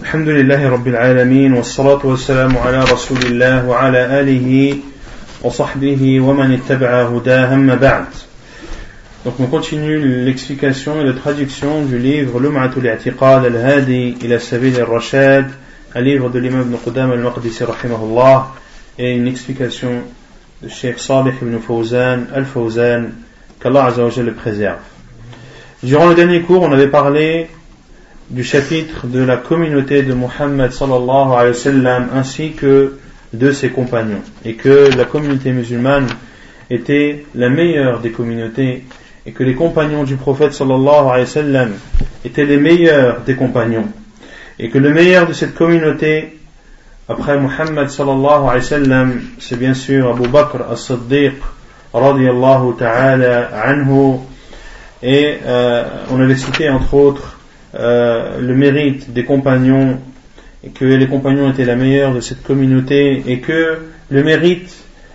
الحمد لله رب العالمين والصلاة والسلام على رسول الله وعلى آله وصحبه ومن اتبع هداه أما بعد Donc on continue l'explication et la traduction du livre Lum'atul I'tiqad al-Hadi ila Sabil al-Rashad, un livre de l'imam Ibn Qudam al-Maqdisi rahimahullah, et une explication de Cheikh Salih ibn Fawzan al-Fawzan, qu'Allah Azza wa le préserve. Durant le dernier cours, on avait parlé du chapitre de la communauté de Muhammad sallallahu alayhi wa sallam ainsi que de ses compagnons. Et que la communauté musulmane était la meilleure des communautés et que les compagnons du prophète sallallahu alayhi wa sallam étaient les meilleurs des compagnons. Et que le meilleur de cette communauté après Muhammad sallallahu alayhi wa sallam c'est bien sûr Abu Bakr as-Siddiq radiyallahu ta'ala anhu. Et euh, on avait cité entre autres euh, le mérite des compagnons et que les compagnons étaient la meilleure de cette communauté et que le mérite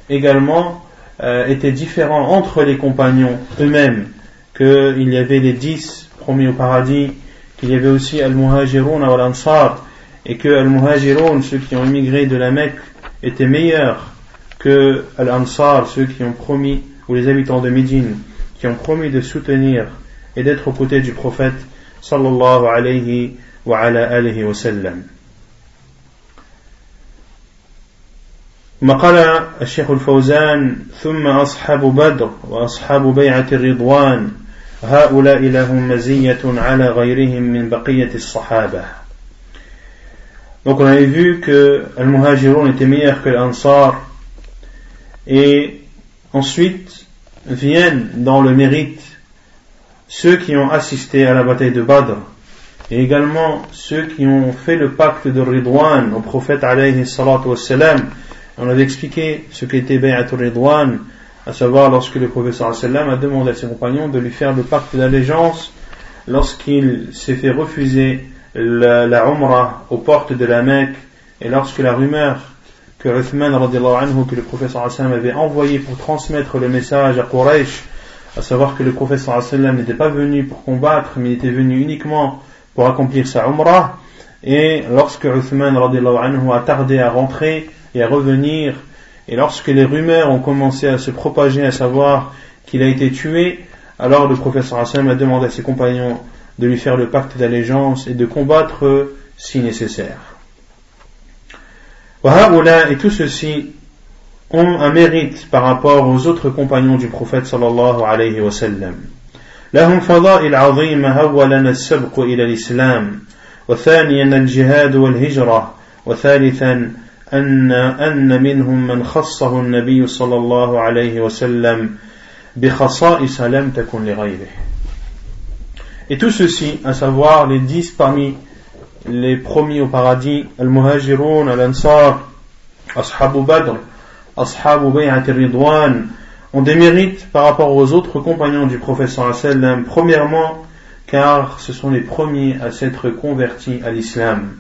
également euh, était différent entre les compagnons eux-mêmes, qu'il y avait les dix promis au paradis, qu'il y avait aussi Al-Muhajirun ou Al-Ansar, et que Al-Muhajirun, ceux qui ont immigré de la Mecque, étaient meilleurs que Al-Ansar, ceux qui ont promis, ou les habitants de Médine, qui ont promis de soutenir et d'être aux côtés du prophète صلى الله عليه وعلى آله وسلم. ما قال الشيخ الفوزان ثم أصحاب بدر وأصحاب بيعة الرضوان هؤلاء لهم مزية على غيرهم من بقية الصحابة. Donc on avait vu que Al-Muhajirun était meilleur que l'Ansar et ensuite viennent dans le mérite ceux qui ont assisté à la bataille de Badr et également ceux qui ont fait le pacte de Ridwan au prophète alayhi salatu wassalam. On avait expliqué ce qu'était Bay'atul Ridwan, à savoir lorsque le prophète sallallahu a demandé à ses compagnons de lui faire le pacte d'allégeance lorsqu'il s'est fait refuser la, la Umrah aux portes de la Mecque et lorsque la rumeur que Uthman anhu, que le prophète sallallahu avait envoyé pour transmettre le message à Quraysh à savoir que le prophète sallam n'était pas venu pour combattre, mais il était venu uniquement pour accomplir sa umrah. Et lorsque Uthman anhu a tardé à rentrer et à revenir, et lorsque les rumeurs ont commencé à se propager, à savoir qu'il a été tué, alors le prophète sallam a demandé à ses compagnons de lui faire le pacte d'allégeance et de combattre si nécessaire. Et tout ceci ont un mérite par rapport aux autres compagnons du prophète sallallahu alayhi wa sallam. لهم فضائل عظيمة أولا السبق إلى الإسلام وثانيا الجهاد والهجرة وثالثا أن أن منهم من خصه النبي صلى الله عليه وسلم بخصائص لم تكن لغيره Et tout ceci, à savoir les dix parmi les promis au paradis, Al-Muhajirun, Al-Ansar, Ashabu Badr, Ashabu Ridwan, ont des mérites par rapport aux autres compagnons du professeur sallam. Premièrement, car ce sont les premiers à s'être convertis à l'islam.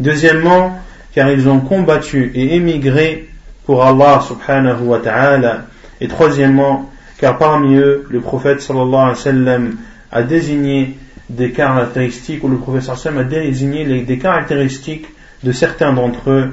Deuxièmement, car ils ont combattu et émigré pour Allah subhanahu wa ta'ala. Et troisièmement, car parmi eux, le prophète sallallahu alayhi wa sallam a désigné des caractéristiques, ou le professeur sallam a désigné des caractéristiques de certains d'entre eux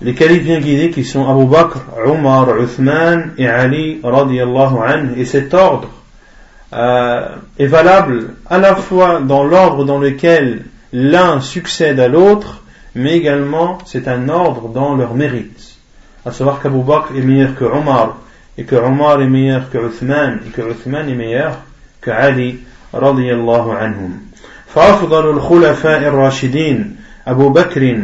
les califes bien guidés qui sont Abu Bakr, Omar, Uthman et Ali radiallahu anhu. Et cet ordre euh, est valable à la fois dans l'ordre dans lequel l'un succède à l'autre, mais également c'est un ordre dans leur mérite. À savoir qu'Abu Bakr est meilleur que Omar, et que Omar est meilleur que Uthman, et que Uthman est meilleur que Ali radiallahu anhum. فأفضل الخلفاء الراشدين أبو بكر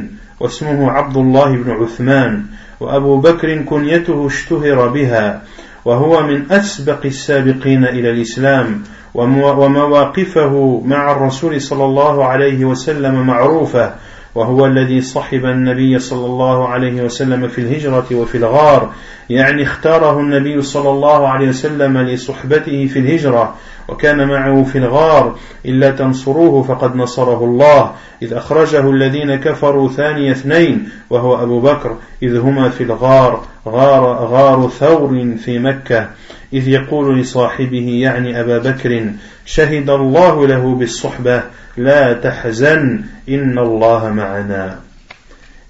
واسمه عبد الله بن عثمان وأبو بكر كنيته اشتهر بها وهو من أسبق السابقين إلى الإسلام ومواقفه مع الرسول صلى الله عليه وسلم معروفة وهو الذي صحب النبي صلى الله عليه وسلم في الهجرة وفي الغار يعني اختاره النبي صلى الله عليه وسلم لصحبته في الهجرة وكان معه في الغار إلا تنصروه فقد نصره الله. إذ أخرجه الذين كفروا ثاني اثنين وهو أبو بكر إذ هما في الغار غار, غار ثور في مكة. إذ يقول لصاحبه يعني أبا بكر شهد الله له بالصحبة لا تحزن إن الله معنا.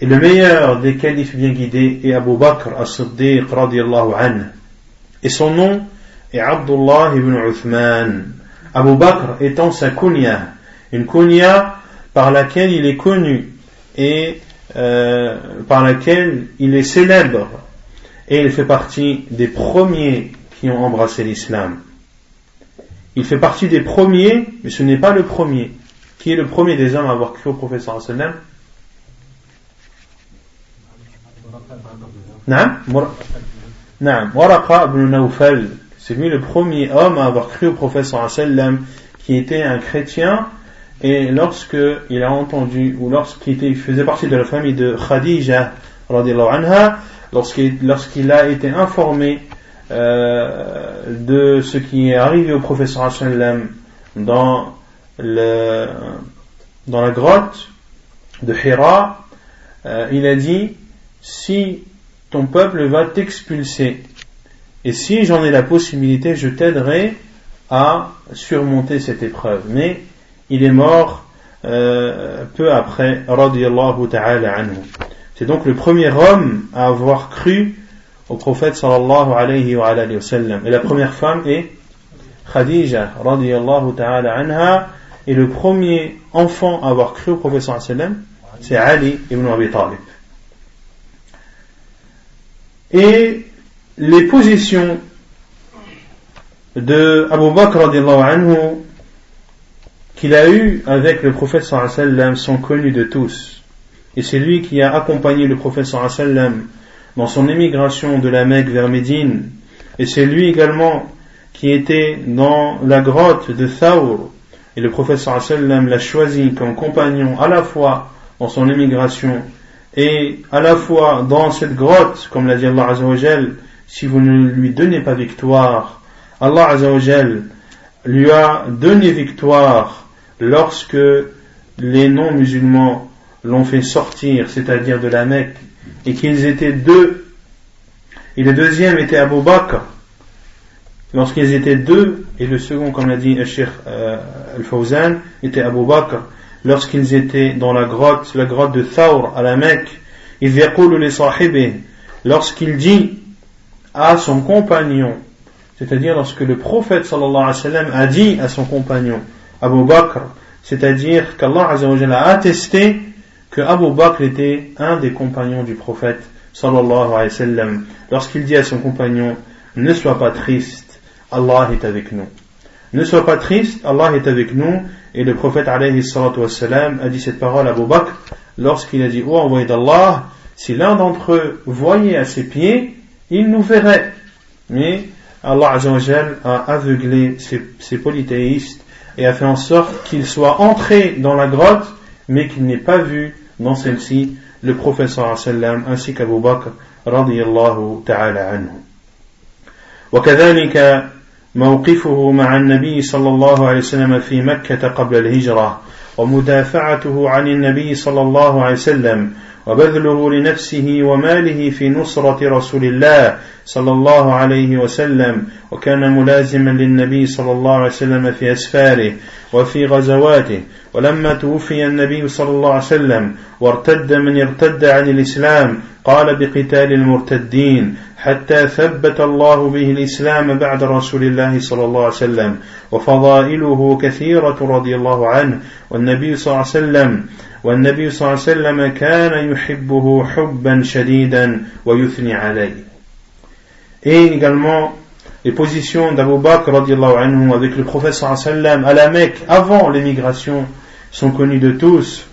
Et le meilleur des califes bien guidés est Abu Bakr as-Siddiq radiallahu anhu. Et son nom est Abdullah ibn Uthman. Abu Bakr étant sa kunya, une kunya par laquelle il est connu et euh, par laquelle il est célèbre. Et il fait partie des premiers qui ont embrassé l'islam. Il fait partie des premiers, mais ce n'est pas le premier. Qui est le premier des hommes à avoir cru au prophète sallam C'est lui le premier homme à avoir cru au prophète sallam qui était un chrétien. Et lorsque il a entendu ou lorsqu'il faisait partie de la famille de Khadija anha, lorsqu'il a été informé euh, de ce qui est arrivé au professeur sallam dans, le, dans la grotte de Hira, euh, il a dit si ton peuple va t'expulser et si j'en ai la possibilité, je t'aiderai à surmonter cette épreuve. Mais il est mort euh, peu après, ta'ala anhu. C'est donc le premier homme à avoir cru au prophète sallallahu. Et la première femme est Khadija radiyallahu ta'ala anha. Et le premier enfant à avoir cru au prophète c'est Ali ibn Abi Talib. Et les positions de Abu Bakr anhu qu'il a eu avec le prophète sallam sont connues de tous. Et c'est lui qui a accompagné le prophète sallam dans son émigration de la Mecque vers Médine, et c'est lui également qui était dans la grotte de Thawr, et le prophète sallam l'a choisi comme compagnon à la fois dans son émigration et à la fois dans cette grotte, comme l'a dit Allah Azzawajal, si vous ne lui donnez pas victoire, Allah Azzawajal lui a donné victoire lorsque les non-musulmans l'ont fait sortir, c'est-à-dire de la Mecque, et qu'ils étaient deux, et le deuxième était Abu Bakr, lorsqu'ils étaient deux, et le second, comme l'a dit le Cheikh euh, Al-Fawzan, était Abu Bakr, lorsqu'ils étaient dans la grotte, la grotte de Thawr à la Mecque, il lorsqu'il dit à son compagnon, c'est-à-dire lorsque le prophète sallallahu alayhi wa a dit à son compagnon, Abu Bakr, c'est-à-dire qu'Allah a attesté que Abu Bakr était un des compagnons du prophète sallallahu alayhi wa lorsqu'il dit à son compagnon ne sois pas triste Allah est avec nous ne sois pas triste Allah est avec nous et le prophète a dit cette parole à Abu lorsqu'il a dit oh envoyé d'Allah si l'un d'entre eux voyait à ses pieds il nous verrait mais Allah a aveuglé ces, polythéistes et a fait en sorte qu'ils soient entrés dans la grotte mais qu'ils n'aient pas vu dans celle-ci le prophète sallam ainsi qu'Abu Bakr radiyallahu ta'ala anhu. موقفه مع النبي صلى الله عليه وسلم في مكة قبل الهجرة ومدافعته عن النبي صلى الله عليه وسلم وبذله لنفسه وماله في نصرة رسول الله صلى الله عليه وسلم وكان ملازما للنبي صلى الله عليه وسلم في أسفاره وفي غزواته. ولما توفي النبي صلى الله عليه وسلم وارتد من ارتد عن الإسلام قال بقتال المرتدين حتى ثبت الله به الإسلام بعد رسول الله صلى الله عليه وسلم وفضائله كثيرة رضي الله عنه والنبي صلى الله عليه وسلم والنبي صلى الله عليه وسلم كان يحبه حبا شديدا ويثني عليه Et également les positions d'Abu Bakr anhu avec le prophète sallam à la Mecque avant l'émigration sont connues de tous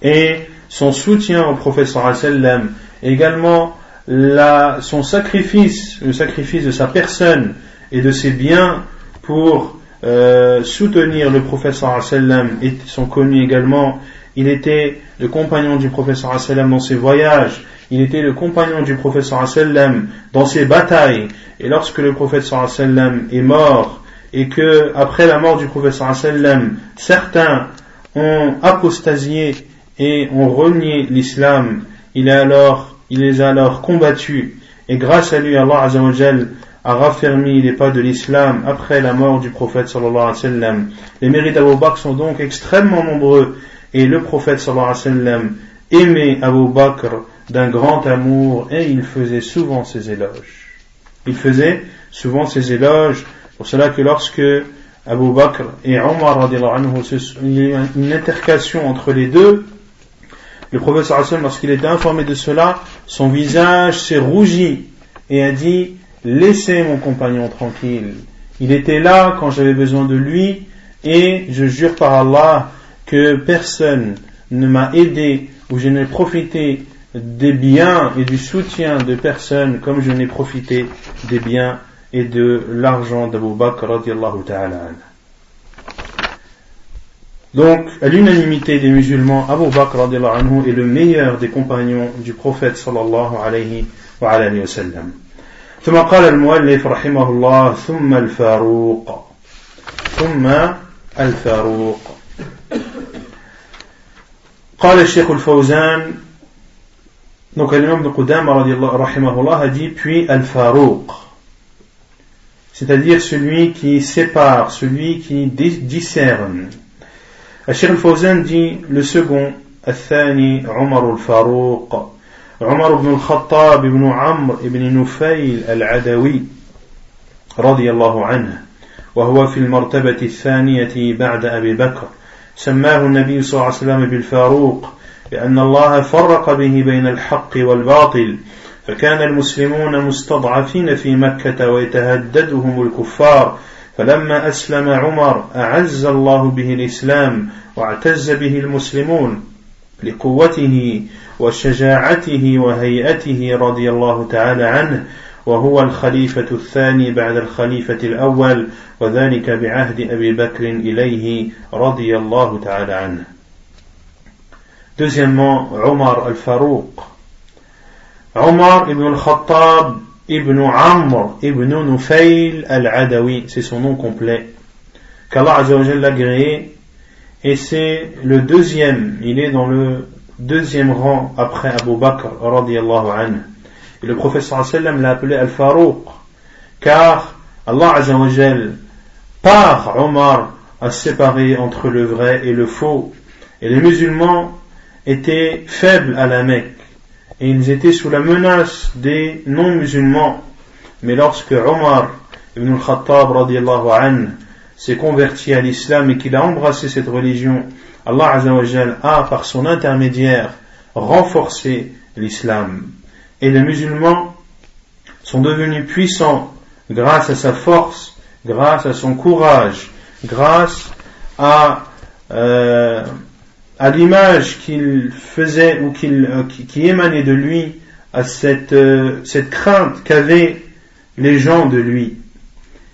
et son soutien au prophète sallam également la, son sacrifice le sacrifice de sa personne et de ses biens pour euh, soutenir le prophète sallam sont connus également il était le compagnon du professeur sallam dans ses voyages, il était le compagnon du professeur sallam dans ses batailles, et lorsque le professeur sallam est mort, et que après la mort du professeur sallam, certains ont apostasié et ont renié l'islam, il, alors, il les a alors combattus, et grâce à lui, Allah Azzawajal a raffermi les pas de l'islam après la mort du prophète sallallahu alayhi wa sallam. Les mérites d'Abu Bakr sont donc extrêmement nombreux et le prophète sallallahu alayhi wa sallam aimait Abu Bakr d'un grand amour et il faisait souvent ses éloges. Il faisait souvent ses éloges. Pour cela que lorsque Abu Bakr et Omar, il y a une intercation entre les deux, le prophète lorsqu'il était informé de cela, son visage s'est rougi et a dit Laissez mon compagnon tranquille. Il était là quand j'avais besoin de lui et je jure par Allah que personne ne m'a aidé ou je n'ai profité des biens et du soutien de personne comme je n'ai profité des biens et de l'argent d'Abu Bakr ta'ala. Donc, à l'unanimité des musulmans, Abu Bakr anhu est le meilleur des compagnons du prophète sallallahu alayhi wa, alayhi wa sallam. ثم قال المؤلف رحمه الله ثم الفاروق ثم الفاروق قال الشيخ الفوزان donc l'imam de Qudama rahimahullah a dit puis al-Farouq c'est-à-dire celui qui sépare celui qui discerne الشيخ الفوزان le second الثاني عمر الفاروق. عمر بن الخطاب بن عمرو بن نفيل العدوي رضي الله عنه وهو في المرتبة الثانية بعد أبي بكر. سماه النبي صلى الله عليه وسلم بالفاروق لأن الله فرق به بين الحق والباطل فكان المسلمون مستضعفين في مكة ويتهددهم الكفار فلما أسلم عمر أعز الله به الإسلام واعتز به المسلمون لقوته وشجاعته وهيئته رضي الله تعالى عنه وهو الخليفة الثاني بعد الخليفة الأول وذلك بعهد أبي بكر إليه رضي الله تعالى عنه Deuxièmement, Omar al-Farouq. Omar ibn al-Khattab ibn Amr ibn Nufayl al-Adawi, c'est son nom complet, qu'Allah l'a agréé, et c'est le deuxième, il est dans le deuxième rang après Abu Bakr radiallahu anhu. Et le professeur sallam l'a appelé Al-Farouq, car Allah azawajal, par Omar, a séparé entre le vrai et le faux. Et les musulmans étaient faibles à la Mecque. Et ils étaient sous la menace des non-musulmans. Mais lorsque Omar ibn al-Khattab s'est converti à l'islam et qu'il a embrassé cette religion, Allah Azzawajal a, par son intermédiaire, renforcé l'islam. Et les musulmans sont devenus puissants grâce à sa force, grâce à son courage, grâce à, euh, à l'image qu'il faisait ou qu'il, euh, qui, émanait de lui, à cette, euh, cette crainte qu'avaient les gens de lui.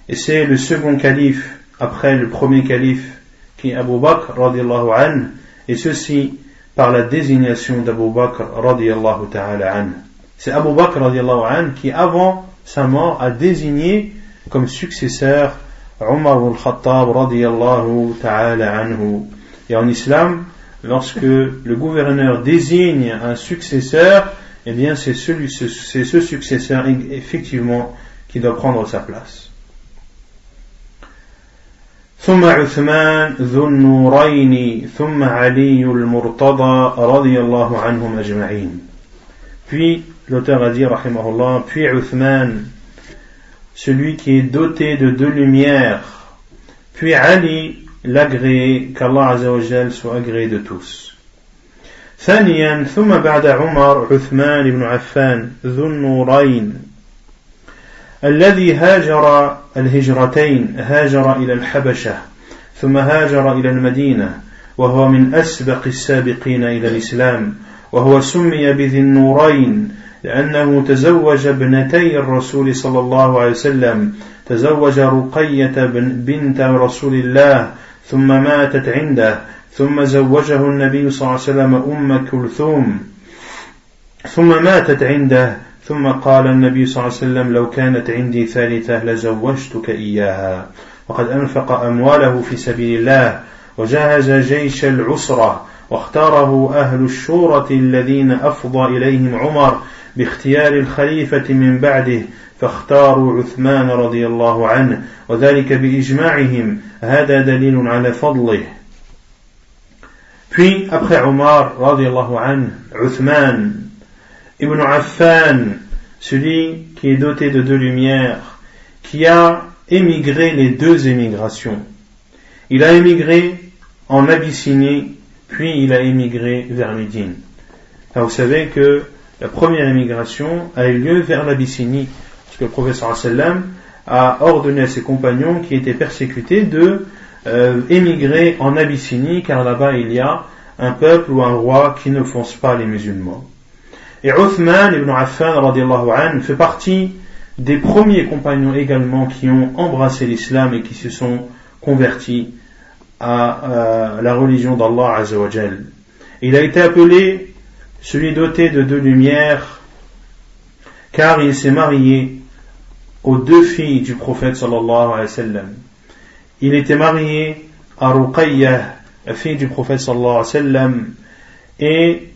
Et c'est le second calife, après le premier calife, qui est Abu Bakr radiallahu anhu, et ceci par la désignation d'Abu Bakr radiallahu ta'ala anhu. C'est Abu Bakr radiallahu anhu qui, avant sa mort, a désigné comme successeur Omar al-Khattab radiallahu ta'ala anhu. Et en islam, lorsque le gouverneur désigne un successeur, eh bien c'est celui, c'est ce successeur effectivement qui doit prendre sa place. ثم عثمان ذو النورين ثم علي المرتضى رضي الله عنهم أجمعين puis l'auteur a dit rahimahullah puis Uthman celui qui est doté de deux lumières puis Ali l'agréé qu'Allah وجل soit agréé de tous. ثانيا ثم بعد عمر عثمان بن عفان ذو النورين الذي هاجر الهجرتين هاجر إلى الحبشة ثم هاجر إلى المدينة وهو من أسبق السابقين إلى الإسلام وهو سمي بذي النورين لأنه تزوج ابنتي الرسول صلى الله عليه وسلم تزوج رقية بنت رسول الله ثم ماتت عنده. ثم زوجه النبي صلى الله عليه وسلم أم كلثوم. ثم ماتت عنده. ثم قال النبي صلى الله عليه وسلم لو كانت عندي ثالثة لزوجتك إياها. وقد أنفق أمواله في سبيل الله وجهز جيش العسرة واختاره أهل الشورة الذين أفضى إليهم عمر باختيار الخليفة من بعده فاختاروا عثمان رضي الله عنه وذلك بإجماعهم هذا دليل على فضله Puis, après Omar, radiallahu anhu, Uthman, Ibn Affan, celui qui est doté de deux lumières, qui a émigré les deux émigrations. Il a émigré en Abyssinie, puis il a émigré vers Médine. vous savez que la première émigration a eu lieu vers l'Abyssinie, parce que le professeur sallam a ordonné à ses compagnons qui étaient persécutés de euh, émigrer en Abyssinie, car là-bas il y a un peuple ou un roi qui ne fonce pas les musulmans. Et Uthman ibn Affan fait partie des premiers compagnons également qui ont embrassé l'islam et qui se sont convertis à, la religion d'Allah Azzawajal. Il a été appelé celui doté de deux lumières car il s'est marié aux deux filles du prophète sallallahu alayhi wa sallam. Il était marié à Ruqayyah, la fille du prophète sallallahu alayhi wa sallam, et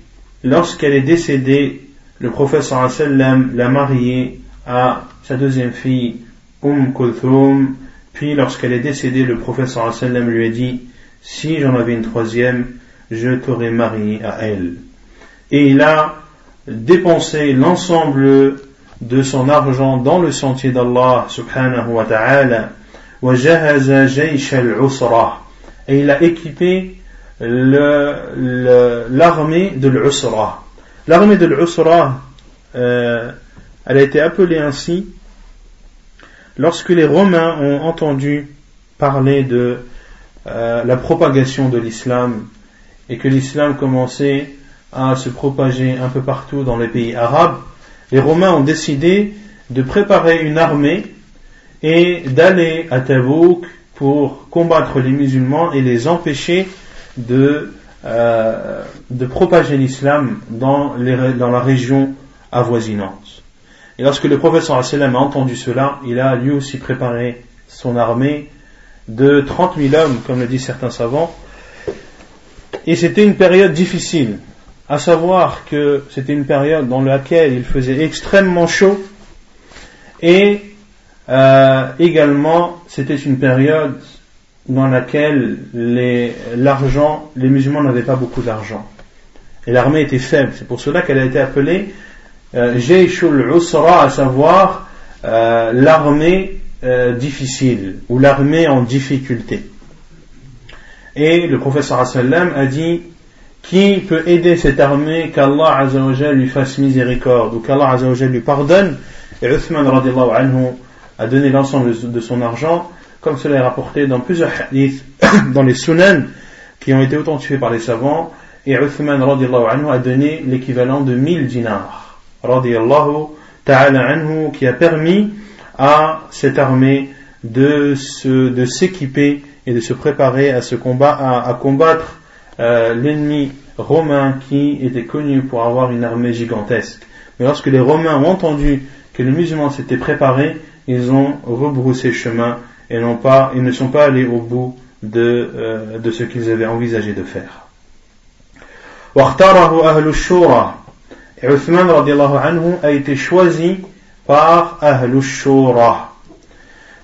lorsqu'elle est décédée, le prophète sallallahu alayhi wa sallam l'a mariée à sa deuxième fille, Umm Kulthum, puis lorsqu'elle est décédée, le prophète sallallahu alayhi wa sallam lui a dit, si j'en avais une troisième, je t'aurais marié à elle. Et il a dépensé l'ensemble de son argent dans le sentier d'Allah subhanahu wa ta'ala. et il a équipé l'armée de l'Usra. L'armée de l'Usra, euh, elle a été appelée ainsi lorsque les Romains ont entendu parler de euh, la propagation de l'islam et que l'islam commençait à se propager un peu partout dans les pays arabes, les Romains ont décidé de préparer une armée et d'aller à Tabouk pour combattre les musulmans et les empêcher de, euh, propager l'islam dans, la région avoisinante. Et lorsque le sallam a entendu cela, il a lui aussi préparé son armée de 30 000 hommes, comme le disent certains savants. Et c'était une période difficile, à savoir que c'était une période dans laquelle il faisait extrêmement chaud et euh, également, c'était une période dans laquelle l'argent, les, musulmans n'avaient pas beaucoup d'argent. Et l'armée était faible. C'est pour cela qu'elle a été appelée euh, Usra, à savoir euh, l'armée euh, difficile ou l'armée en difficulté. Et le professeur sallam a dit qui peut aider cette armée qu'Allah lui fasse miséricorde ou qu'Allah lui pardonne et Uthman anhu a donné l'ensemble de son argent, comme cela est rapporté dans plusieurs hadiths, dans les sunan, qui ont été authentifiés par les savants, et Uthman anhu a donné l'équivalent de 1000 dinars, ta'ala anhu, qui a permis à cette armée de de s'équiper et de se préparer à ce combat, à, combattre euh, l'ennemi romain qui était connu pour avoir une armée gigantesque. Mais lorsque les Romains ont entendu que les musulmans s'étaient préparés, ils ont rebroussé chemin et, non pas, ils ne sont pas allés au bout de, euh, de ce qu'ils avaient envisagé de faire. Et Uthman anhu a été choisi par Ahlul Shura.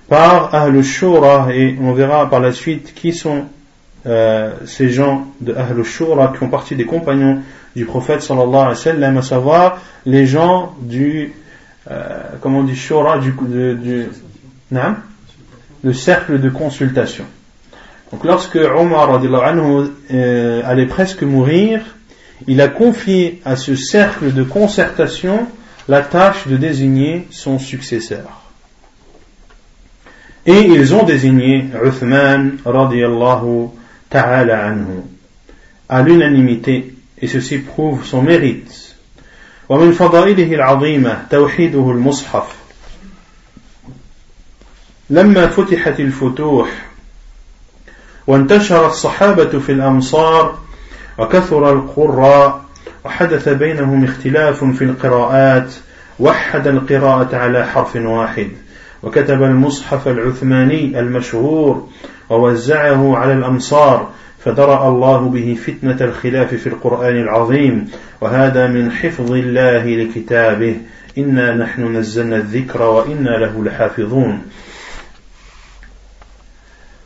Par Ahlul Shura, et on verra par la suite qui sont euh, ces gens de Ahlul Shura qui font partie des compagnons du prophète sallallahu alayhi wa sallam, à savoir les gens du euh, comment on dit, shura, du, du, le cercle de consultation. Donc lorsque Omar anhu, euh, allait presque mourir, il a confié à ce cercle de concertation la tâche de désigner son successeur. Et ils ont désigné Uthman radiallahu ta'ala anhu. À l'unanimité et ceci prouve son mérite. ومن فضائله العظيمة توحيده المصحف لما فتحت الفتوح وانتشر الصحابة في الأمصار وكثر القراء وحدث بينهم اختلاف في القراءات وحد القراءة على حرف واحد وكتب المصحف العثماني المشهور ووزعه على الأمصار فدرأ الله به فتنة الخلاف في القرآن العظيم. وهذا من حفظ الله لكتابه. إنا نحن نزلنا الذكر وإنا له لحافظون.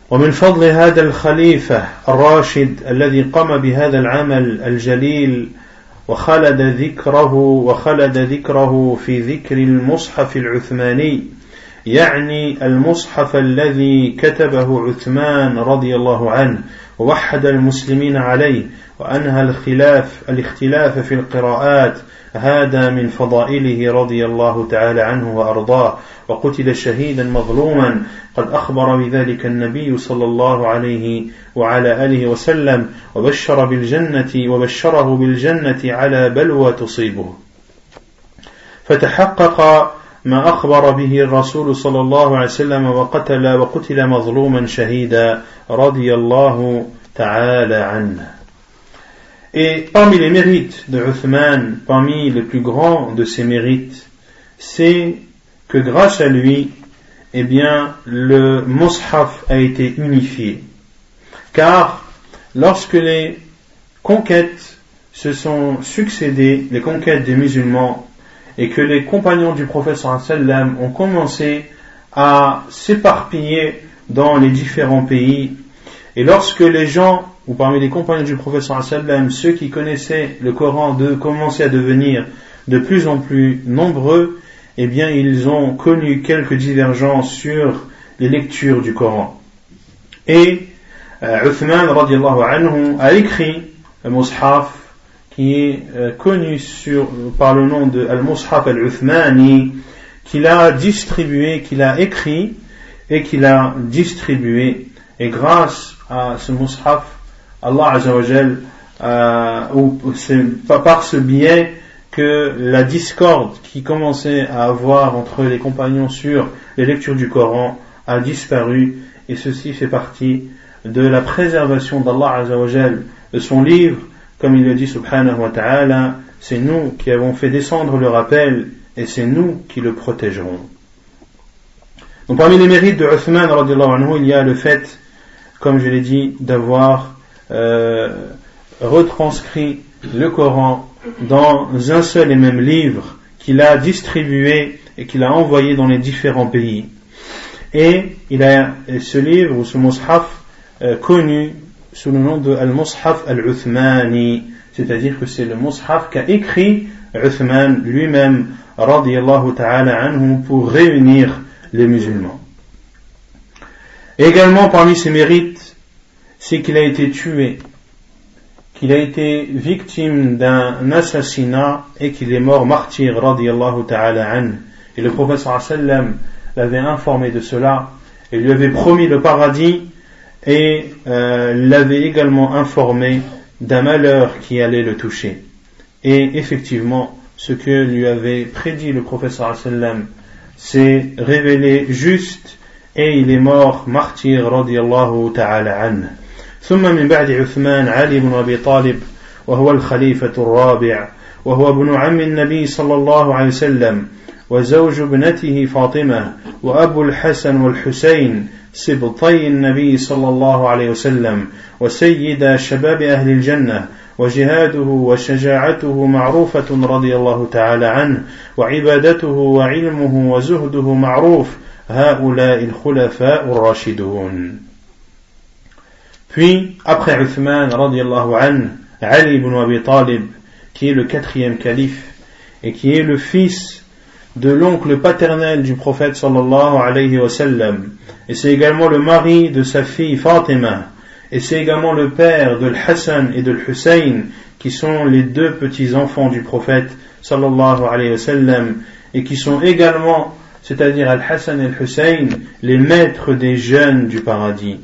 ومن فضل هذا الخليفة الراشد الذي قام بهذا العمل الجليل وخلد ذكره وخلد ذكره في ذكر المصحف العثماني. يعني المصحف الذي كتبه عثمان رضي الله عنه ووحد المسلمين عليه وأنهى الخلاف الاختلاف في القراءات هذا من فضائله رضي الله تعالى عنه وأرضاه. وقتل شهيدا مظلوما قد أخبر بذلك النبي صلى الله عليه وعلى آله وسلم وبشر بالجنة وبشره بالجنة على بلوى تصيبه. فتحقق ما أخبر به الرسول صلى الله عليه وسلم وقتل وقتل مظلوما شهيدا رضي الله تعالى عنه Et parmi les mérites de Uthman, parmi les plus grands de ses mérites, c'est que grâce à lui, eh bien, le mushaf a été unifié. Car lorsque les conquêtes se sont succédées, les conquêtes des musulmans, et que les compagnons du prophète sallam ont commencé à s'éparpiller dans les différents pays, et lorsque les gens ou parmi les compagnons du prophète sallam, ceux qui connaissaient le Coran de commencer à devenir de plus en plus nombreux, eh bien ils ont connu quelques divergences sur les lectures du Coran. Et euh, Uthman anhu a écrit un mushaf qui est euh, connu sur, par le nom de Al-Mushaf al-Uthmani, qu'il a distribué, qu'il a écrit et qu'il a distribué. Et grâce à ce mushaf, Allah Azzawajal, euh, c'est par ce biais que la discorde qui commençait à avoir entre les compagnons sur les lectures du Coran a disparu et ceci fait partie de la préservation d'Allah Azzawajal de son livre comme il le dit subhanahu wa ta'ala c'est nous qui avons fait descendre le rappel et c'est nous qui le protégerons donc parmi les mérites de Uthman il y a le fait comme je l'ai dit d'avoir euh, retranscrit le Coran dans un seul et même livre qu'il a distribué et qu'il a envoyé dans les différents pays. Et il a ce livre ou ce mushaf euh, connu sous le nom de Al-Mushaf Al-Uthmani, c'est-à-dire que c'est le mushaf qu'a écrit Uthman lui-même, radiallahu ta'ala anhu, pour réunir les musulmans. également parmi ses mérites, c'est qu'il a été tué, qu'il a été victime d'un assassinat et qu'il est mort martyr, radiallahu ta'ala an. Et le prophète sallam l'avait informé de cela et lui avait promis le paradis et euh, l'avait également informé d'un malheur qui allait le toucher. Et effectivement, ce que lui avait prédit le prophète sallam s'est révélé juste et il est mort martyr radiallahu ta'ala an. ثم من بعد عثمان علي بن أبي طالب وهو الخليفة الرابع وهو ابن عم النبي صلى الله عليه وسلم وزوج ابنته فاطمة وأبو الحسن والحسين سبطي النبي صلى الله عليه وسلم وسيد شباب أهل الجنة وجهاده وشجاعته معروفة رضي الله تعالى عنه وعبادته وعلمه وزهده معروف هؤلاء الخلفاء الراشدون. Puis, après Uthman, radiallahu an, Ali ibn Abi Talib, qui est le quatrième calife, et qui est le fils de l'oncle paternel du prophète sallallahu alayhi wa sallam, et c'est également le mari de sa fille Fatima, et c'est également le père de l'Hassan et de l'Hussein, qui sont les deux petits enfants du prophète sallallahu alayhi wa sallam, et qui sont également, c'est-à-dire Al-Hassan et Al-Hussein, les maîtres des jeunes du paradis.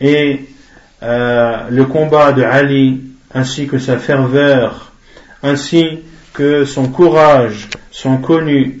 Et euh, le combat de Ali ainsi que sa ferveur, ainsi que son courage sont connus,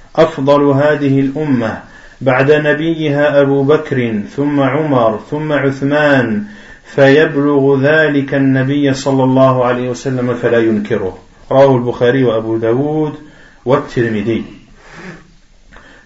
أفضل هذه الأمة بعد نبيها أبو بكر ثم عمر ثم عثمان فيبلغ ذلك النبي صلى الله عليه وسلم فلا ينكره. رواه البخاري وأبو داود والترمذي.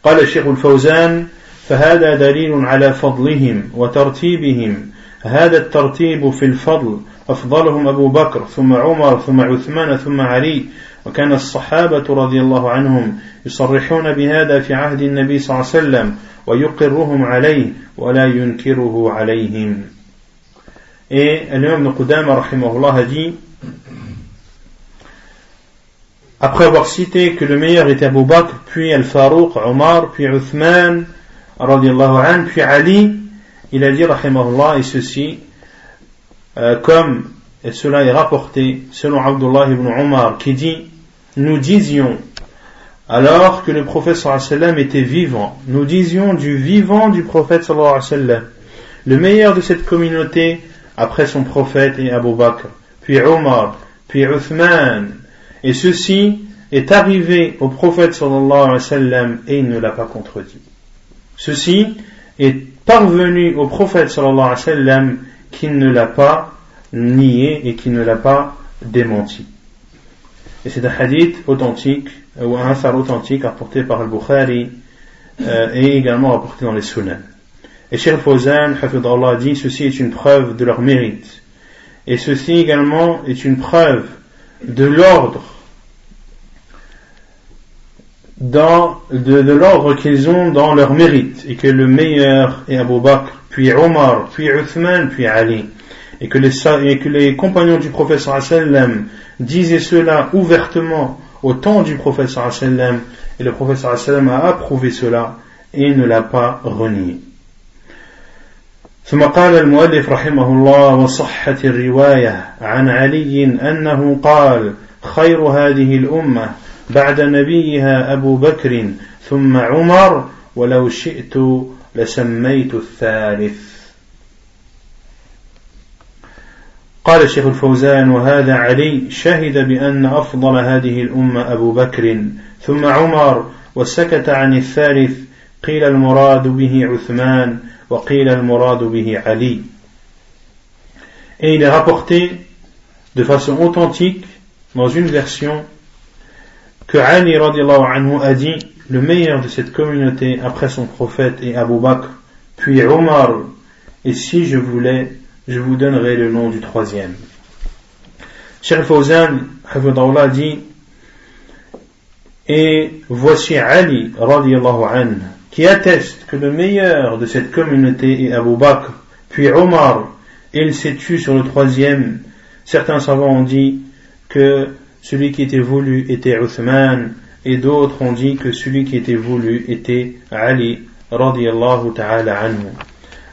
قال الشيخ الفوزان فهذا دليل على فضلهم وترتيبهم. هذا الترتيب في الفضل أفضلهم أبو بكر ثم عمر ثم عثمان ثم علي وكان الصحابة رضي الله عنهم يصرحون بهذا في عهد النبي صلى الله عليه وسلم ويقرهم عليه ولا ينكره عليهم Et l'imam Ibn Qudama rahimahullah a dit après avoir cité que le meilleur était Abu Bakr, puis Al-Farouq, Omar, puis Uthman, anhu, puis Ali, il a dit rahimahullah et ceci euh, comme et cela est rapporté selon Abdullah ibn Omar qui dit nous disions alors que le prophète sallallahu était vivant nous disions du vivant du prophète sallam le meilleur de cette communauté après son prophète et Abu Bakr puis Omar puis Uthman et ceci est arrivé au prophète sallallahu alayhi wa sallam et il ne l'a pas contredit ceci est parvenu au prophète sallallahu alayhi wa sallam qui ne l'a pas nié et qui ne l'a pas démenti. Et c'est un hadith authentique, ou un hasard authentique apporté par Al-Bukhari euh, et également apporté dans les Sunan. Et Cheikh Fawzan, Allah dit, ceci est une preuve de leur mérite. Et ceci également est une preuve de l'ordre de l'ordre qu'ils ont dans leur mérite et que le meilleur est Abu Bakr, puis Omar, puis Uthman, puis Ali et que les, et que les compagnons du prophète sallam disaient cela ouvertement au temps du prophète sallam et le prophète sallam a approuvé cela et ne l'a pas renié. ثم قال المؤلف رحمه الله وصحة الرواية عن علي أنه قال خير هذه الأمة بعد نبيها أبو بكر ثم عمر ولو شئت لسميت الثالث قال الشيخ الفوزان وهذا علي شهد بأن أفضل هذه الأمة أبو بكر ثم عمر وسكت عن الثالث قيل المراد به عثمان وقيل المراد به علي Et il est rapporté de façon authentique dans une version que Ali anhu a dit le meilleur de cette communauté après son prophète est Abu Bakr, puis Omar, et si je voulais je vous donnerai le nom du troisième. Cheikh Fawzan, dit, et voici Ali, an, qui atteste que le meilleur de cette communauté est Abu Bakr, puis Omar, et il s'est tué sur le troisième. Certains savants ont dit que celui qui était voulu était Uthman, et d'autres ont dit que celui qui était voulu était Ali, radiallahu ta'ala anhu.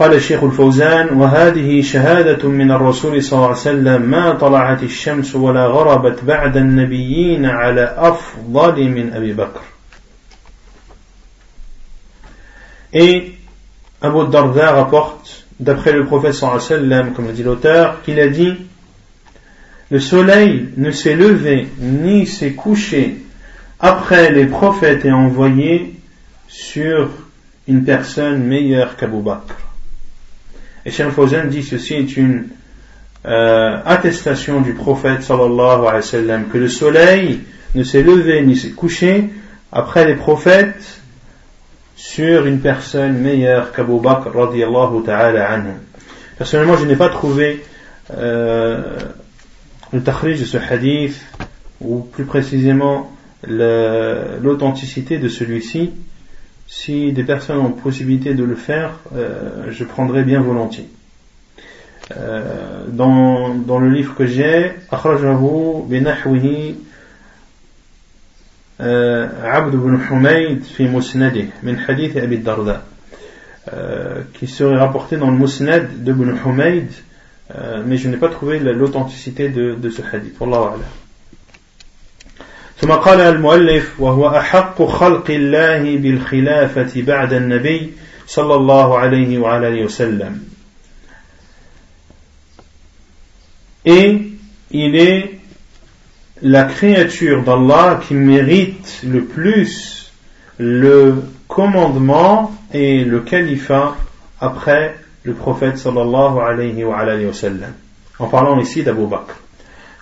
قال الشيخ الفوزان وهذه شهادة من الرسول صلى الله عليه وسلم ما طلعت الشمس ولا غربت بعد النبيين على أفضل من أبي بكر Et Abu Darda rapporte, d'après le prophète sallallahu alayhi wa sallam, comme l'a dit l'auteur, qu'il a dit Le soleil ne s'est levé ni s'est couché après les prophètes et envoyés sur une personne meilleure qu'Abu Bakr. Et Cheikh dit ceci est une euh, attestation du prophète sallallahu que le soleil ne s'est levé ni s'est couché après les prophètes sur une personne meilleure qu'Abu Bakr radiallahu ta'ala anhu. Personnellement, je n'ai pas trouvé euh, le takhrij de ce hadith, ou plus précisément l'authenticité de celui-ci Si des personnes ont possibilité de le faire, euh, je prendrai bien volontiers. Euh, dans, dans le livre que j'ai, أخرجه بنحوه عبد بن حميد في مسنده من حديث أبي الدرداء qui serait rapporté dans le Musnad de Ibn Humayd euh, mais je n'ai pas trouvé l'authenticité de, de ce hadith والله أعلم ثم قال المؤلف وهو أحق خلق الله بالخلافة بعد النبي صلى الله عليه وعلى آله وسلم et il est la créature d'Allah qui mérite le plus le commandement et le califat après le prophète sallallahu alayhi wa alayhi wa sallam. En parlant ici d'Abu Bakr.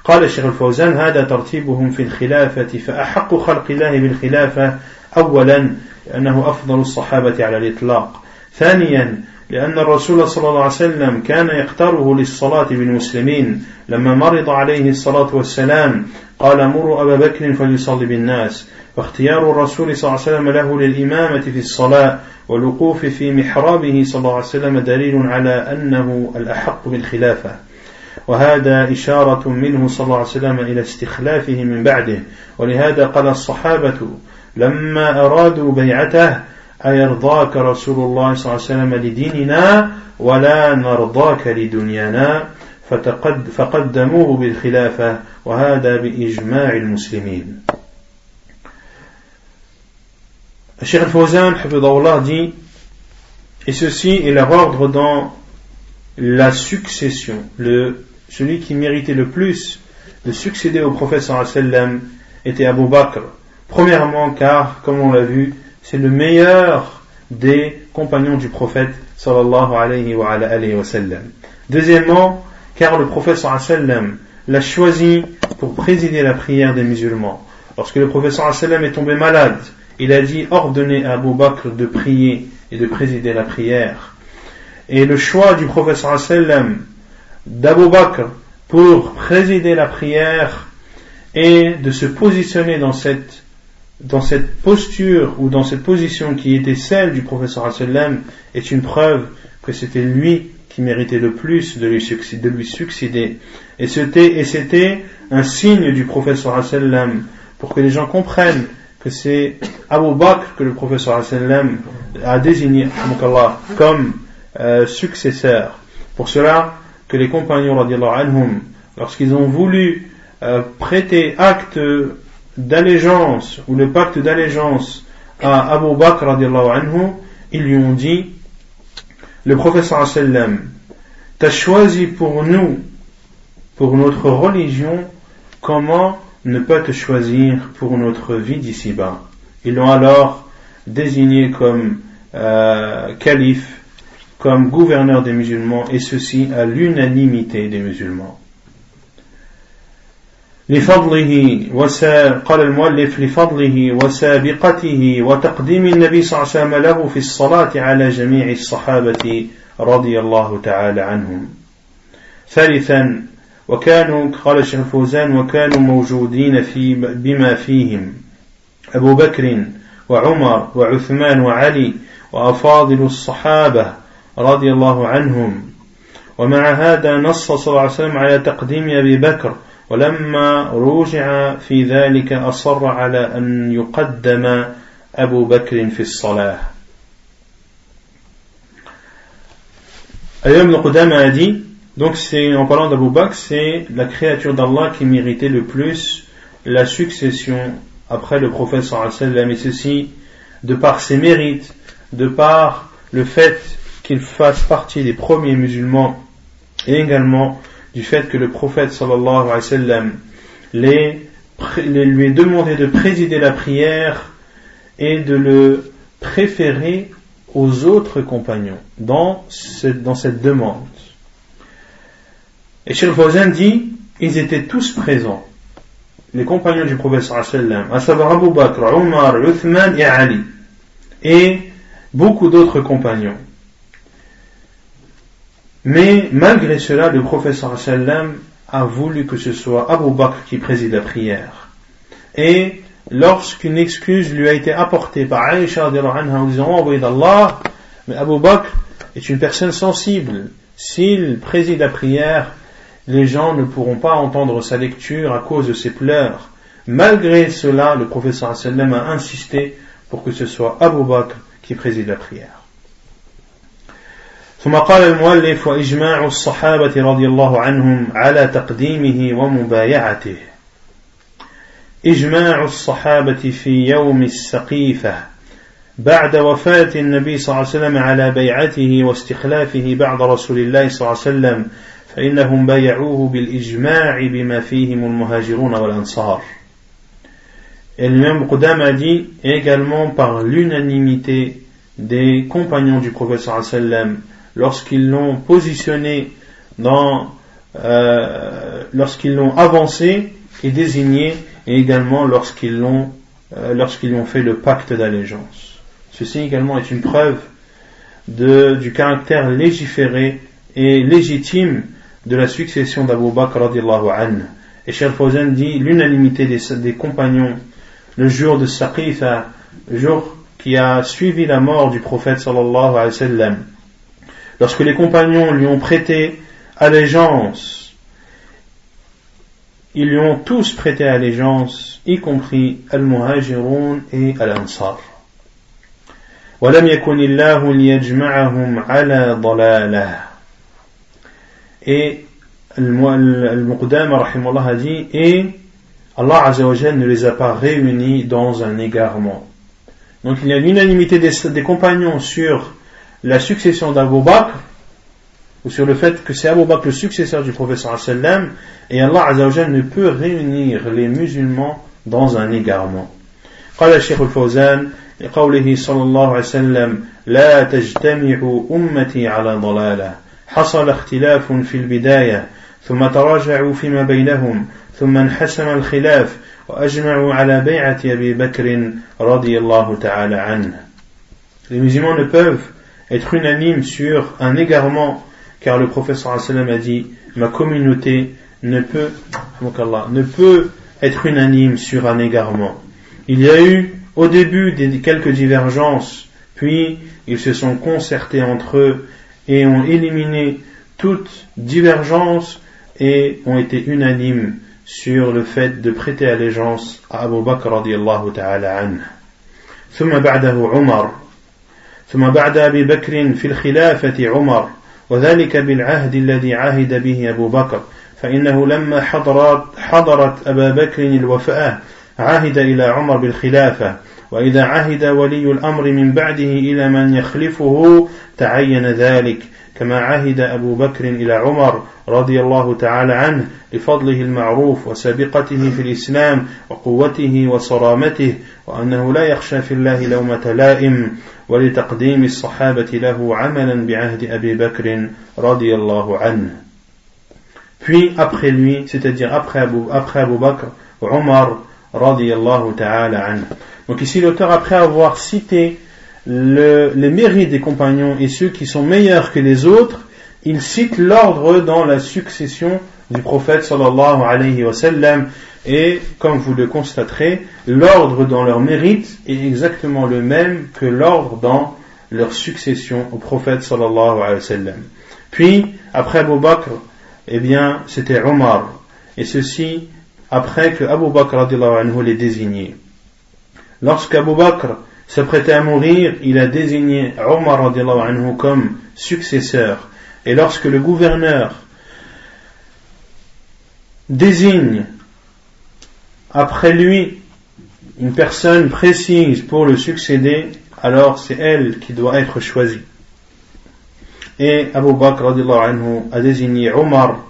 قال الشيخ الفوزان هذا ترتيبهم في الخلافة فأحق خلق الله بالخلافة أولا لأنه أفضل الصحابة على الإطلاق. ثانيا لأن الرسول صلى الله عليه وسلم كان يختاره للصلاة بالمسلمين. لما مرض عليه الصلاة والسلام قال مروا أبا بكر فليصلي بالناس. واختيار الرسول صلى الله عليه وسلم له للإمامة في الصلاة والوقوف في محرابه صلى الله عليه وسلم دليل على أنه الأحق بالخلافة. وهذا إشارة منه صلى الله عليه وسلم إلى استخلافه من بعده ولهذا قال الصحابة لما أرادوا بيعته أيرضاك رسول الله صلى الله عليه وسلم لديننا ولا نرضاك لدنيانا فتقد فقدموه بالخلافة وهذا بإجماع المسلمين Cheikh Al-Fawzan, dit, et ceci est leur ordre dans la succession. Le, celui qui méritait le plus de succéder au prophète sallam était Abu Bakr. Premièrement, car, comme on l'a vu, c'est le meilleur des compagnons du prophète sallallahu alayhi wa, alayhi wa sallam. Deuxièmement, car le prophète sallam l'a choisi pour présider la prière des musulmans. Lorsque le prophète sallam est tombé malade, il a dit ordonner à Abu Bakr de prier et de présider la prière. Et le choix du professeur sallam d'Abu Bakr pour présider la prière et de se positionner dans cette, dans cette posture ou dans cette position qui était celle du professeur sallam est une preuve que c'était lui qui méritait le plus de lui, de lui succéder. Et c'était, et c'était un signe du professeur sallam pour que les gens comprennent que c'est Abu Bakr que le professeur sallam a désigné comme euh, successeur. Pour cela que les compagnons lorsqu'ils ont voulu euh, prêter acte d'allégeance ou le pacte d'allégeance à Abu Bakr anhu, ils lui ont dit le professeur sallam t'as choisi pour nous pour notre religion comment ne pas te choisir pour notre vie d'ici-bas. Ils l'ont alors désigné comme euh, calife, comme gouverneur des musulmans, et ceci à l'unanimité des musulmans. لفضله وسا قال المؤلف لفضله وسابقته وتقديم النبي صلى الله عليه وسلم له في الصلاة على جميع الصحابة رضي الله تعالى عنهم ثالثا وكانوا قال الشيخ الفوزان وكانوا موجودين في بما فيهم أبو بكر وعمر وعثمان وعلي وأفاضل الصحابة رضي الله عنهم ومع هذا نص صلى الله عليه وسلم على تقديم أبي بكر ولما رجع في ذلك أصر على أن يقدم أبو بكر في الصلاة اليوم القدامى dit Donc c'est, en parlant d'Abu Bakr, c'est la créature d'Allah qui méritait le plus la succession après le prophète sallallahu et ceci de par ses mérites, de par le fait qu'il fasse partie des premiers musulmans et également du fait que le prophète sallallahu alayhi les, lui ait demandé de présider la prière et de le préférer aux autres compagnons dans cette demande. Et Cheikh Fawzan dit, ils étaient tous présents, les compagnons du prophète sallam, à savoir Abu Bakr, Omar, Uthman et Ali. Et beaucoup d'autres compagnons. Mais malgré cela, le professeur sallam a voulu que ce soit Abu Bakr qui préside la prière. Et lorsqu'une excuse lui a été apportée par Aïcha en disant envoyé d'Allah, mais Abu Bakr est une personne sensible. S'il préside la prière, les gens ne pourront pas entendre sa lecture à cause de ses pleurs. Malgré cela, le professeur sallam a insisté pour que ce soit Abu Bakr qui préside la prière. ثم قال المؤلف وإجماع الصحابة رضي الله عنهم على تقديمه ومبايعته. إجماع الصحابة في يوم السقيفة بعد وفاة النبي صلى الله عليه وسلم على بيعته واستخلافه بعد رسول الله صلى الله عليه وسلم فإنهم بايعوه بالإجماع بما فيهم المهاجرون والأنصار. L'imam Qudam a dit également par l'unanimité des compagnons du prophète sallam lorsqu'ils l'ont positionné dans euh, lorsqu'ils l'ont avancé et désigné et également lorsqu'ils l'ont euh, lorsqu'ils ont fait le pacte d'allégeance. Ceci également est une preuve de, du caractère légiféré et légitime de la succession d'Abu Bakr radiallahu anhu. Et Cheikh Fawzan dit l'unanimité des, des compagnons le jour de Saqifa, jour qui a suivi la mort du prophète sallallahu alayhi wa sallam, lorsque les compagnons lui ont prêté allégeance, ils lui ont tous prêté allégeance, y compris Al-Muhajirun et Al-Ansar. ولم يكن الله ليجمعهم على ضلاله et Al-Muqdam a dit et Allah Azzawajal ne les a pas réunis dans un égarement. Donc il y a l'unanimité des, des, compagnons sur la succession d'Abu Bakr, ou sur le fait que c'est Abu Bakr le successeur du professeur sallam, et Allah Azzawajal ne peut réunir les musulmans dans un égarement. قال الشيخ الفوزان لقوله صلى الله عليه وسلم لا تجتمع أمتي على ضلالة حصل اختلاف في البداية ثم تراجعوا فيما بينهم ثم انحسم الخلاف وأجمعوا على بيعة أبي بكر رضي الله تعالى عنه Les musulmans ne peuvent être unanimes sur un égarement car le professeur a dit ma communauté ne peut ne peut être unanime sur un égarement. Il y a eu au début des quelques divergences, puis ils se sont concertés entre eux et ont éliminé toute divergence et ont été unanimes sur le fait de prêter allégeance à Abu Bakr radiallahu ta'ala anhu. ثم بعده عمر ثم بعد أبي بكر في الخلافة عمر وذلك بالعهد الذي عهد به أبو بكر فإنه لما حضرت, حضرت أبا بكر الوفاة عهد إلى عمر بالخلافة وإذا عهد ولي الأمر من بعده إلى من يخلفه تعين ذلك كما عهد أبو بكر إلى عمر رضي الله تعالى عنه لفضله المعروف وسابقته في الإسلام وقوته وصرامته وأنه لا يخشى في الله لومة لائم ولتقديم الصحابة له عملا بعهد أبي بكر رضي الله عنه Puis après lui, c'est-à-dire après Abu, après Abu Bakr, Omar radiallahu ta'ala anhu. Donc ici l'auteur, après avoir cité le, les mérites des compagnons et ceux qui sont meilleurs que les autres, il cite l'ordre dans la succession du prophète sallallahu alayhi wa sallam et comme vous le constaterez, l'ordre dans leur mérite est exactement le même que l'ordre dans leur succession au prophète sallallahu alayhi wa sallam. Puis, après Abu Bakr, eh bien, c'était Omar. Et ceci après que Abu Bakr anhu l'ait désigné. Lorsque Abu Bakr s'apprêtait à mourir, il a désigné Omar anhu comme successeur. Et lorsque le gouverneur désigne après lui une personne précise pour le succéder, alors c'est elle qui doit être choisie. Et Abu Bakr anhu a désigné Omar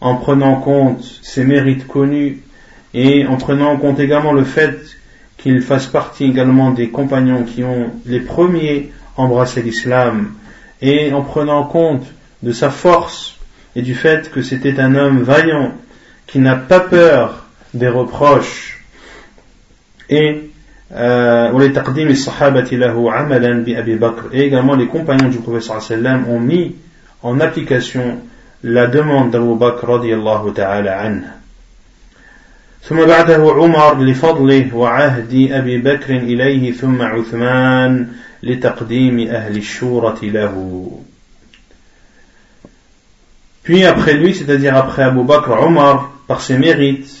en prenant compte ses mérites connus et en prenant en compte également le fait qu'il fasse partie également des compagnons qui ont les premiers embrassé l'islam et en prenant compte de sa force et du fait que c'était un homme vaillant qui n'a pas peur des reproches et ولتقديم الصحابة له عملا بأبي بكر et également les compagnons du prophète صلى الله عليه وسلم ont mis en application la demande d'Abu Bakr رضي الله تعالى عنه ثم بعده عمر لفضله وعهد أبي بكر إليه ثم عثمان لتقديم أهل الشورة له Puis après lui, c'est-à-dire après Abu Bakr, Omar, par ses mérites,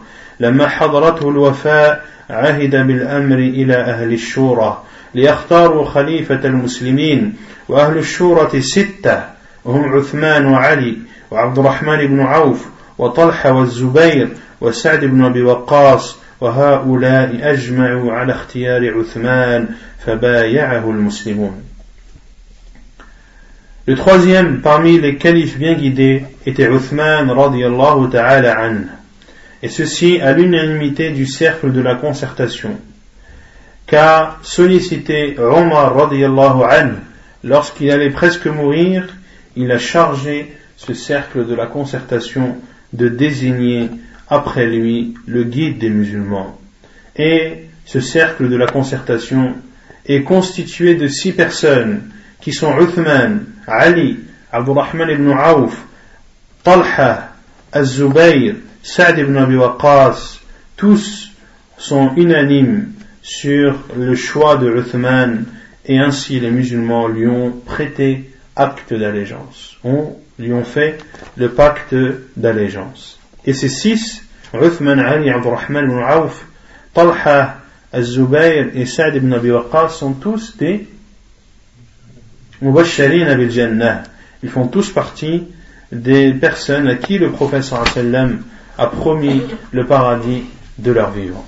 لما حضرته الوفاء عهد بالأمر إلى أهل الشورى ليختاروا خليفة المسلمين وأهل الشورة ستة وهم عثمان وعلي وعبد الرحمن بن عوف وطلحة والزبير وسعد بن أبي وقاص وهؤلاء أجمعوا على اختيار عثمان فبايعه المسلمون Le troisième parmi les califes bien guidés était Uthman radiallahu ta'ala an. Et ceci à l'unanimité du cercle de la concertation. Car sollicité Omar radiallahu lorsqu'il allait presque mourir, il a chargé ce cercle de la concertation de désigner après lui le guide des musulmans. Et ce cercle de la concertation est constitué de six personnes qui sont Uthman, Ali, Abdurrahman ibn Auf, Talha, Az-Zubayr, Sa'd ibn Abi Waqqas, tous sont unanimes sur le choix de Uthman et ainsi les musulmans lui ont prêté acte d'allégeance. On lui ont fait le pacte d'allégeance. Et ces six, Uthman, Ali, Abdurrahman ibn Auf, Talha, Az-Zubayr et Sa'd ibn Abi Waqqas sont tous des Mubashirin bil Jannah. Ils font tous partie des personnes à qui le prophète sallam a promis le paradis de leur vivant.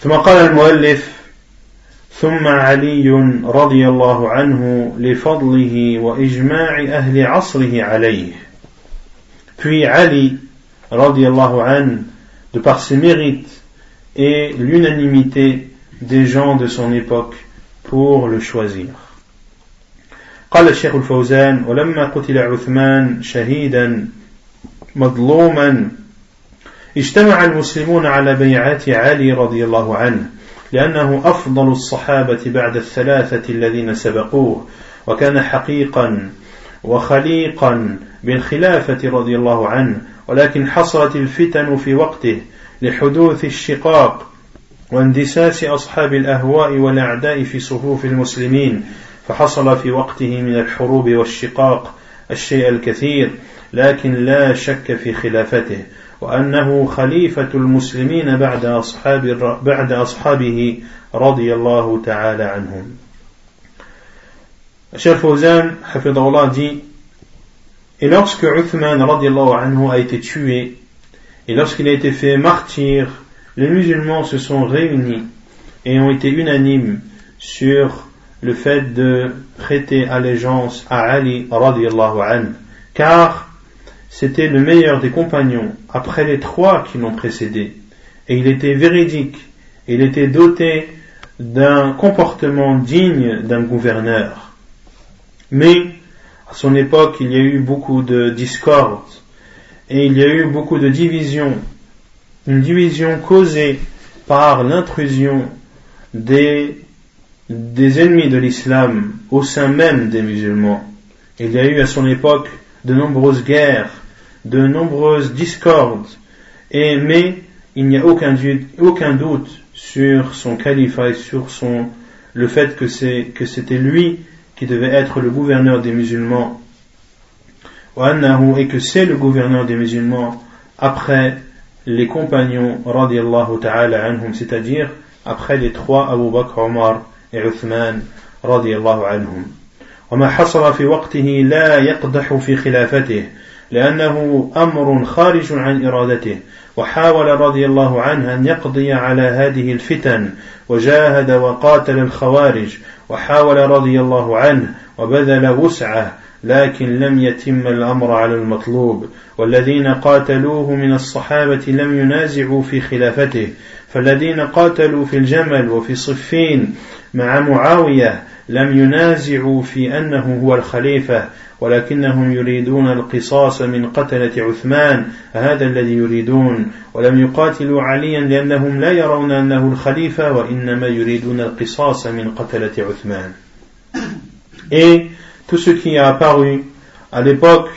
ثم قال المؤلف ثم علي رضي الله عنه لفضله وإجماع أهل عصره عليه puis Ali رضي الله عنه de par ses mérites et l'unanimité des gens de son époque pour le choisir قال الشيخ الفوزان ولما قتل عثمان شهيدا مظلوما. اجتمع المسلمون على بيعة علي رضي الله عنه لأنه أفضل الصحابة بعد الثلاثة الذين سبقوه وكان حقيقا وخليقا بالخلافة رضي الله عنه ولكن حصلت الفتن في وقته لحدوث الشقاق واندساس أصحاب الأهواء والأعداء في صفوف المسلمين فحصل في وقته من الحروب والشقاق الشيء الكثير. لكن لا شك في خلافته وأنه خليفة المسلمين بعد أصحاب بعد أصحابه رضي الله تعالى عنهم. Cheikh Fawzan, Hafidullah dit Et lorsque Uthman radiallahu anhu a été tué, et lorsqu'il a été fait martyr, les musulmans se sont réunis et ont été unanimes sur le fait de prêter allégeance à Ali radiallahu anhu, car c'était le meilleur des compagnons après les trois qui l'ont précédé, et il était véridique, il était doté d'un comportement digne d'un gouverneur. Mais à son époque, il y a eu beaucoup de discorde et il y a eu beaucoup de divisions, une division causée par l'intrusion des des ennemis de l'islam au sein même des musulmans. Il y a eu à son époque de nombreuses guerres, de nombreuses discordes, et, mais il n'y a aucun, aucun doute sur son califat et sur son, le fait que c'était lui qui devait être le gouverneur des musulmans, et que c'est le gouverneur des musulmans après les compagnons, c'est-à-dire après les trois Abu Bakr Omar عثمان رضي الله عنهم وما حصل في وقته لا يقدح في خلافته لأنه أمر خارج عن إرادته وحاول رضي الله عنه أن يقضي على هذه الفتن وجاهد وقاتل الخوارج وحاول رضي الله عنه وبذل وسعه لكن لم يتم الأمر على المطلوب. والذين قاتلوه من الصحابة لم ينازعوا في خلافته فالذين قاتلوا في الجمل وفي صفين مع معاوية لم ينازعوا في أنه هو الخليفة ولكنهم يريدون القصاص من قتلة عثمان هذا الذي يريدون ولم يقاتلوا عليا لأنهم لا يرون أنه الخليفة وإنما يريدون القصاص من قتلة عثمان Et tout ce qui a apparu à l'époque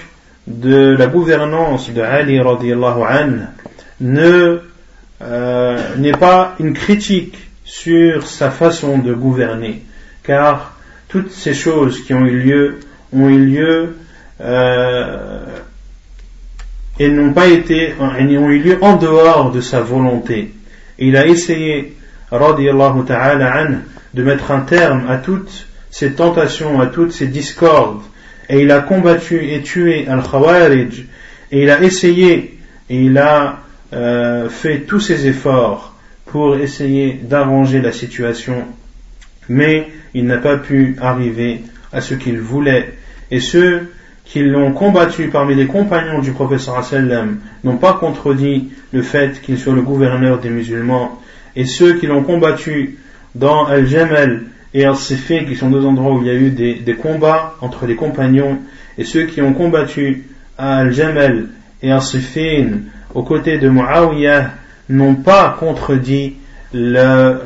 de la gouvernance de Ali radiallahu anhu ne euh, n'est pas une critique sur sa façon de gouverner, car toutes ces choses qui ont eu lieu ont eu lieu euh, et n'ont pas été, eu lieu en dehors de sa volonté. il a essayé, radiallahu ta'ala de mettre un terme à toutes ces tentations, à toutes ces discordes, et il a combattu et tué Al-Khawarij, et il a essayé, et il a euh, fait tous ses efforts pour essayer d'arranger la situation, mais il n'a pas pu arriver à ce qu'il voulait. Et ceux qui l'ont combattu parmi les compagnons du professeur sallam n'ont pas contredit le fait qu'il soit le gouverneur des musulmans. Et ceux qui l'ont combattu dans Al-Jamal et Al-Sifé, qui sont deux endroits où il y a eu des, combats entre les compagnons, et ceux qui ont combattu à Al-Jamal et Al-Sifin aux côtés de Muawiyah n'ont pas contredit la,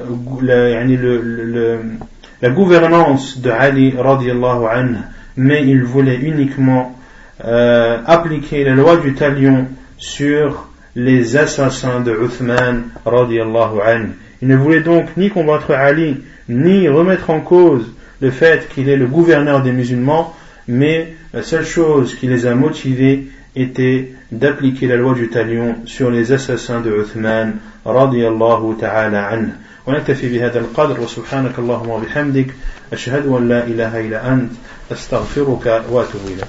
la gouvernance de Ali radiallahu anhu, mais ils voulaient uniquement euh, appliquer la loi du talion sur les assassins de Uthman radiallahu anhu. Ils ne voulaient donc ni combattre Ali, ni remettre en cause le fait qu'il est le gouverneur des musulmans, mais la seule chose qui les a motivés était d'appliquer la loi du talion sur les assassins de Uthman radiallahu ta'ala anhu. ونكتفي بهذا القدر وسبحانك اللهم وبحمدك أشهد أن لا إله إلا أنت أستغفرك وأتوب إليك.